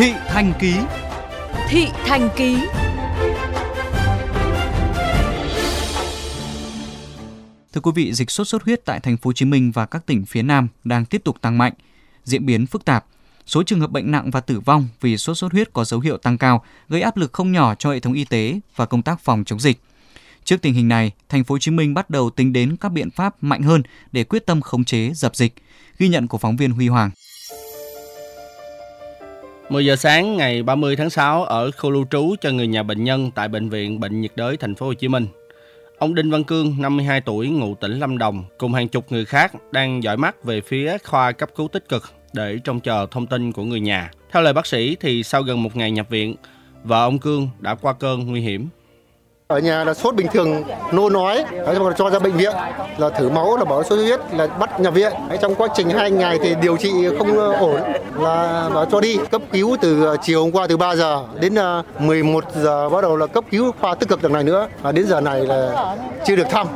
Thị Thành Ký Thị Thành Ký Thưa quý vị, dịch sốt xuất huyết tại thành phố Hồ Chí Minh và các tỉnh phía Nam đang tiếp tục tăng mạnh, diễn biến phức tạp. Số trường hợp bệnh nặng và tử vong vì sốt xuất huyết có dấu hiệu tăng cao, gây áp lực không nhỏ cho hệ thống y tế và công tác phòng chống dịch. Trước tình hình này, thành phố Hồ Chí Minh bắt đầu tính đến các biện pháp mạnh hơn để quyết tâm khống chế dập dịch. Ghi nhận của phóng viên Huy Hoàng. 10 giờ sáng ngày 30 tháng 6 ở khu lưu trú cho người nhà bệnh nhân tại bệnh viện Bệnh nhiệt đới thành phố Hồ Chí Minh. Ông Đinh Văn Cương, 52 tuổi, ngụ tỉnh Lâm Đồng, cùng hàng chục người khác đang dõi mắt về phía khoa cấp cứu tích cực để trông chờ thông tin của người nhà. Theo lời bác sĩ thì sau gần một ngày nhập viện, vợ ông Cương đã qua cơn nguy hiểm ở nhà là sốt bình thường, nôn nói là cho ra bệnh viện, là thử máu, là bảo sốt xuất huyết, là bắt nhập viện. Trong quá trình hai ngày thì điều trị không ổn, là bảo cho đi cấp cứu từ à, chiều hôm qua từ 3 giờ đến à, 11 giờ bắt đầu là cấp cứu khoa tích cực đằng này nữa. Và đến giờ này là chưa được thăm.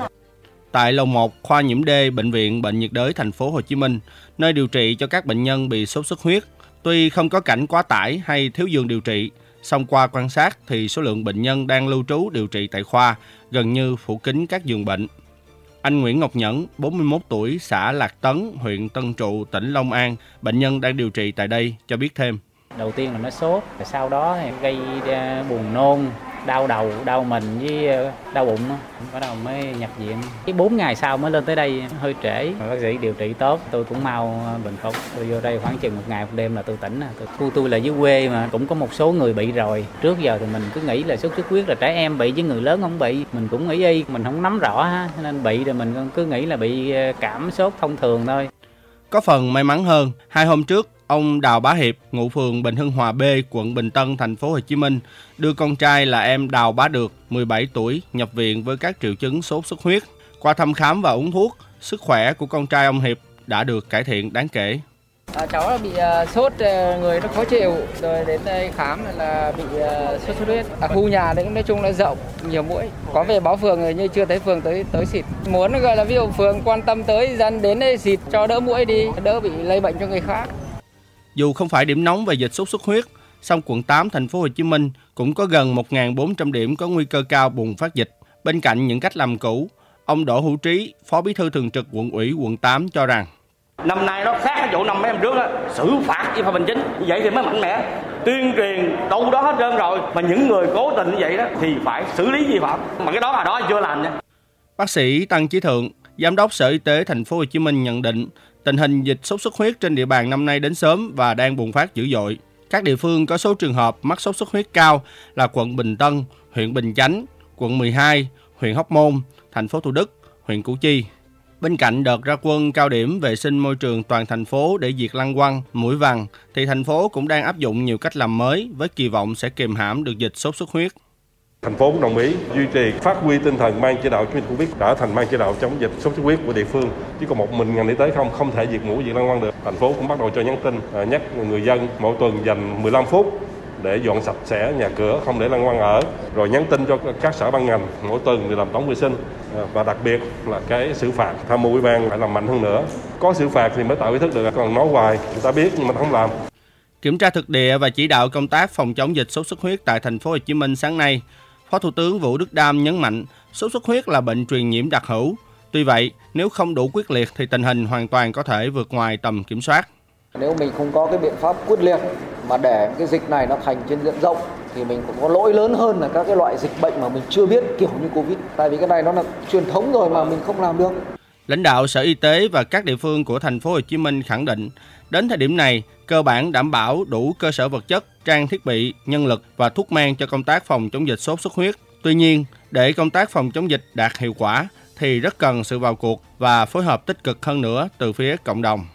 Tại lầu 1 khoa nhiễm D, bệnh viện bệnh nhiệt đới thành phố Hồ Chí Minh, nơi điều trị cho các bệnh nhân bị sốt xuất huyết. Tuy không có cảnh quá tải hay thiếu giường điều trị Song qua quan sát thì số lượng bệnh nhân đang lưu trú điều trị tại khoa gần như phủ kín các giường bệnh. Anh Nguyễn Ngọc Nhẫn, 41 tuổi, xã Lạc Tấn, huyện Tân Trụ, tỉnh Long An, bệnh nhân đang điều trị tại đây, cho biết thêm. Đầu tiên là nó sốt, sau đó thì gây buồn nôn, đau đầu, đau mình với ờ, đau bụng đó. bắt đầu mới nhập viện. Cái bốn ngày sau mới lên tới đây hơi trễ. Mà bác sĩ điều trị tốt, tôi cũng mau ờ, bình phục. Tôi vô đây khoảng chừng một ngày, một đêm là tôi tỉnh à. khu tôi là dưới quê mà, cũng có một số người bị rồi. Trước giờ thì mình cứ nghĩ là sốt xuất huyết là trẻ em bị với người lớn không bị. Mình cũng nghĩ y, mình không nắm rõ ha nên bị rồi mình cứ nghĩ là bị ờ, cảm sốt thông thường thôi. Có phần may mắn hơn, hai hôm trước Ông Đào Bá Hiệp, ngụ phường Bình Hưng Hòa B, quận Bình Tân, thành phố Hồ Chí Minh, đưa con trai là em Đào Bá Được, 17 tuổi, nhập viện với các triệu chứng sốt xuất huyết. Qua thăm khám và uống thuốc, sức khỏe của con trai ông Hiệp đã được cải thiện đáng kể. À, cháu bị uh, sốt à, người nó khó chịu rồi đến đây khám là bị uh, sốt xuất huyết. À, khu nhà đấy nói chung là rộng nhiều mũi. Có về báo phường rồi nhưng chưa thấy phường tới tới xịt. Muốn gọi là ví dụ phường quan tâm tới dân đến đây xịt cho đỡ mũi đi đỡ bị lây bệnh cho người khác dù không phải điểm nóng về dịch sốt xuất huyết, song quận 8 thành phố Hồ Chí Minh cũng có gần 1.400 điểm có nguy cơ cao bùng phát dịch. Bên cạnh những cách làm cũ, ông Đỗ Hữu Trí, Phó Bí thư Thường trực quận ủy quận 8 cho rằng Năm nay nó khác cái vụ năm mấy năm trước đó, xử phạt vi phạm hành chính, vậy thì mới mạnh mẽ. Tuyên truyền đâu đó hết trơn rồi, mà những người cố tình như vậy đó thì phải xử lý vi phạm. Mà cái đó là đó chưa làm nha. Bác sĩ Tăng Chí Thượng, Giám đốc Sở Y tế thành phố Hồ Chí Minh nhận định Tình hình dịch sốt xuất huyết trên địa bàn năm nay đến sớm và đang bùng phát dữ dội. Các địa phương có số trường hợp mắc sốt xuất huyết cao là quận Bình Tân, huyện Bình Chánh, quận 12, huyện Hóc Môn, thành phố Thủ Đức, huyện Củ Chi. Bên cạnh đợt ra quân cao điểm vệ sinh môi trường toàn thành phố để diệt lăng quăng, mũi vằn, thì thành phố cũng đang áp dụng nhiều cách làm mới với kỳ vọng sẽ kiềm hãm được dịch sốt xuất huyết. Thành phố cũng đồng ý duy trì, phát huy tinh thần ban chỉ đạo chống dịch Covid trở thành ban chỉ đạo chống dịch sốt xuất huyết của địa phương. Chứ còn một mình ngành y tế không không thể diệt mũi diệt lăng quăng được. Thành phố cũng bắt đầu cho nhắn tin à, nhắc người dân mỗi tuần dành 15 phút để dọn sạch sẽ nhà cửa, không để lăng quăng ở. Rồi nhắn tin cho các sở ban ngành, mỗi tuần để làm tổng vệ sinh. À, và đặc biệt là cái xử phạt, tham mưu ủy ban phải làm mạnh hơn nữa. Có xử phạt thì mới tạo ý thức được. Còn nói hoài người ta biết nhưng mà không làm. Kiểm tra thực địa và chỉ đạo công tác phòng chống dịch sốt xuất huyết tại thành phố Hồ Chí Minh sáng nay Phó Thủ tướng Vũ Đức Đam nhấn mạnh, sốt xuất huyết là bệnh truyền nhiễm đặc hữu. Tuy vậy, nếu không đủ quyết liệt thì tình hình hoàn toàn có thể vượt ngoài tầm kiểm soát. Nếu mình không có cái biện pháp quyết liệt mà để cái dịch này nó thành trên diện rộng thì mình cũng có lỗi lớn hơn là các cái loại dịch bệnh mà mình chưa biết kiểu như Covid. Tại vì cái này nó là truyền thống rồi mà mình không làm được. Lãnh đạo Sở Y tế và các địa phương của thành phố Hồ Chí Minh khẳng định, đến thời điểm này, cơ bản đảm bảo đủ cơ sở vật chất, trang thiết bị, nhân lực và thuốc men cho công tác phòng chống dịch sốt xuất huyết. Tuy nhiên, để công tác phòng chống dịch đạt hiệu quả thì rất cần sự vào cuộc và phối hợp tích cực hơn nữa từ phía cộng đồng.